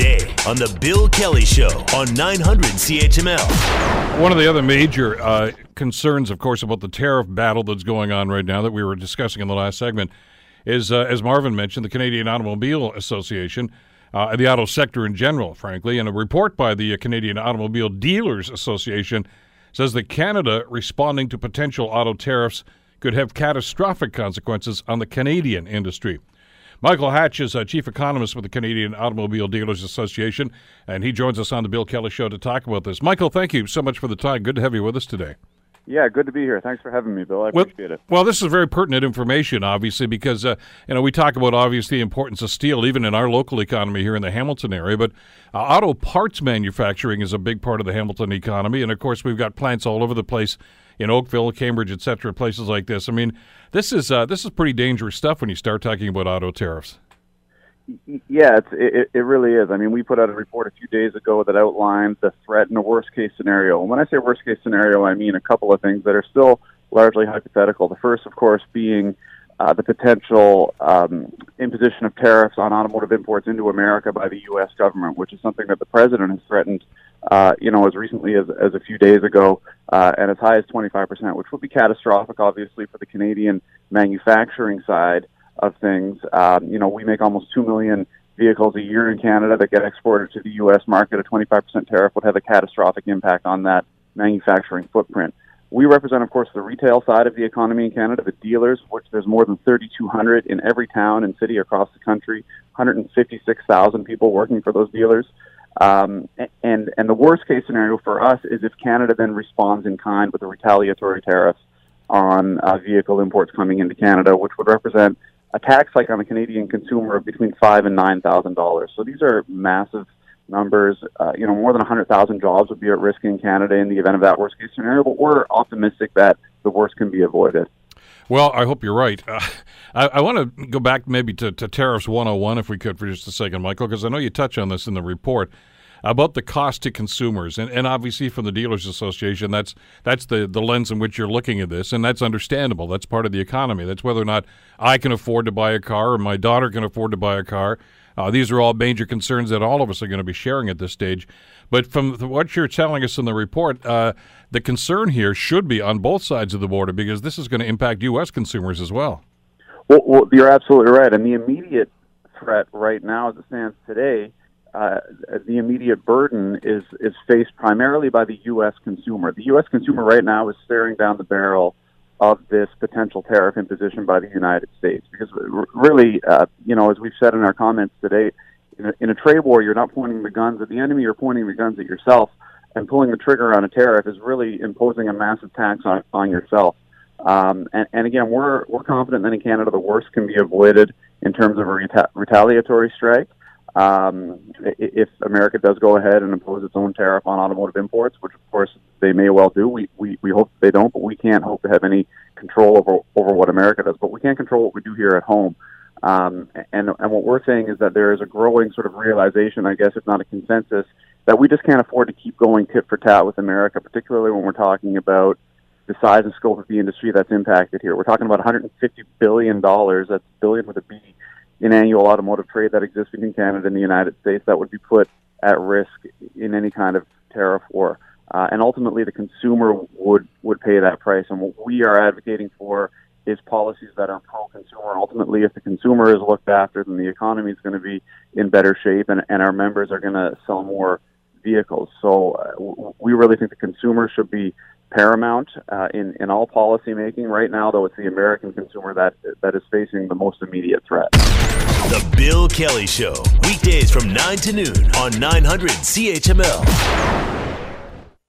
today on The Bill Kelly Show on 900 CHML. One of the other major uh, concerns, of course, about the tariff battle that's going on right now that we were discussing in the last segment is, uh, as Marvin mentioned, the Canadian Automobile Association, uh, the auto sector in general, frankly. And a report by the Canadian Automobile Dealers Association says that Canada responding to potential auto tariffs could have catastrophic consequences on the Canadian industry. Michael Hatch is a chief economist with the Canadian Automobile Dealers Association, and he joins us on the Bill Kelly Show to talk about this. Michael, thank you so much for the time. Good to have you with us today. Yeah, good to be here. Thanks for having me, Bill. I well, appreciate it. Well, this is very pertinent information, obviously, because uh, you know we talk about obviously the importance of steel, even in our local economy here in the Hamilton area. But uh, auto parts manufacturing is a big part of the Hamilton economy, and of course we've got plants all over the place in Oakville, Cambridge, etc., places like this. I mean, this is uh, this is pretty dangerous stuff when you start talking about auto tariffs. Yeah, it's, it, it really is. I mean, we put out a report a few days ago that outlined the threat in a worst case scenario. And when I say worst case scenario, I mean a couple of things that are still largely hypothetical. The first, of course, being uh, the potential um, imposition of tariffs on automotive imports into America by the U.S. government, which is something that the president has threatened, uh, you know, as recently as, as a few days ago, uh, and as high as 25%, which would be catastrophic, obviously, for the Canadian manufacturing side of things. Um, you know, we make almost 2 million vehicles a year in Canada that get exported to the U.S. market. A 25% tariff would have a catastrophic impact on that manufacturing footprint. We represent, of course, the retail side of the economy in Canada, the dealers, which there's more than 3,200 in every town and city across the country, 156,000 people working for those dealers. Um, and and the worst case scenario for us is if Canada then responds in kind with a retaliatory tariff on uh, vehicle imports coming into Canada, which would represent a tax hike on the Canadian consumer of between five and nine thousand dollars. So these are massive numbers. Uh, you know, more than 100,000 jobs would be at risk in Canada in the event of that worst case scenario, but we're optimistic that the worst can be avoided. Well, I hope you're right. Uh, I, I want to go back maybe to, to tariffs 101 if we could for just a second, Michael, because I know you touch on this in the report about the cost to consumers, and, and obviously from the dealers association, that's that's the the lens in which you're looking at this, and that's understandable. That's part of the economy. That's whether or not I can afford to buy a car or my daughter can afford to buy a car. Uh, these are all major concerns that all of us are going to be sharing at this stage. But from what you're telling us in the report, uh, the concern here should be on both sides of the border because this is going to impact U.S. consumers as well. Well, well you're absolutely right. And the immediate threat right now, as it stands today, uh, the immediate burden is is faced primarily by the U.S. consumer. The U.S. consumer right now is staring down the barrel of this potential tariff imposition by the United States. Because really, uh, you know, as we've said in our comments today, in a, in a trade war, you're not pointing the guns at the enemy; you're pointing the guns at yourself. And pulling the trigger on a tariff is really imposing a massive tax on, on yourself. Um, and, and again, we're we're confident that in Canada the worst can be avoided in terms of a reta- retaliatory strike. Um, if America does go ahead and impose its own tariff on automotive imports, which of course they may well do, we, we, we hope they don't, but we can't hope to have any control over, over what America does. But we can control what we do here at home. Um, and, and what we're saying is that there is a growing sort of realization, I guess, if not a consensus, that we just can't afford to keep going tit for tat with America, particularly when we're talking about the size and scope of the industry that's impacted here. We're talking about 150 billion dollars. That's billion with a B in annual automotive trade that exists between Canada and the United States that would be put at risk in any kind of tariff war. Uh, and ultimately, the consumer would would pay that price. And what we are advocating for is policies that are pro-consumer. Ultimately, if the consumer is looked after, then the economy is going to be in better shape, and, and our members are going to sell more vehicles. So uh, we really think the consumer should be paramount uh, in in all policy making right now. Though it's the American consumer that that is facing the most immediate threat. The Bill Kelly Show weekdays from nine to noon on 900 CHML.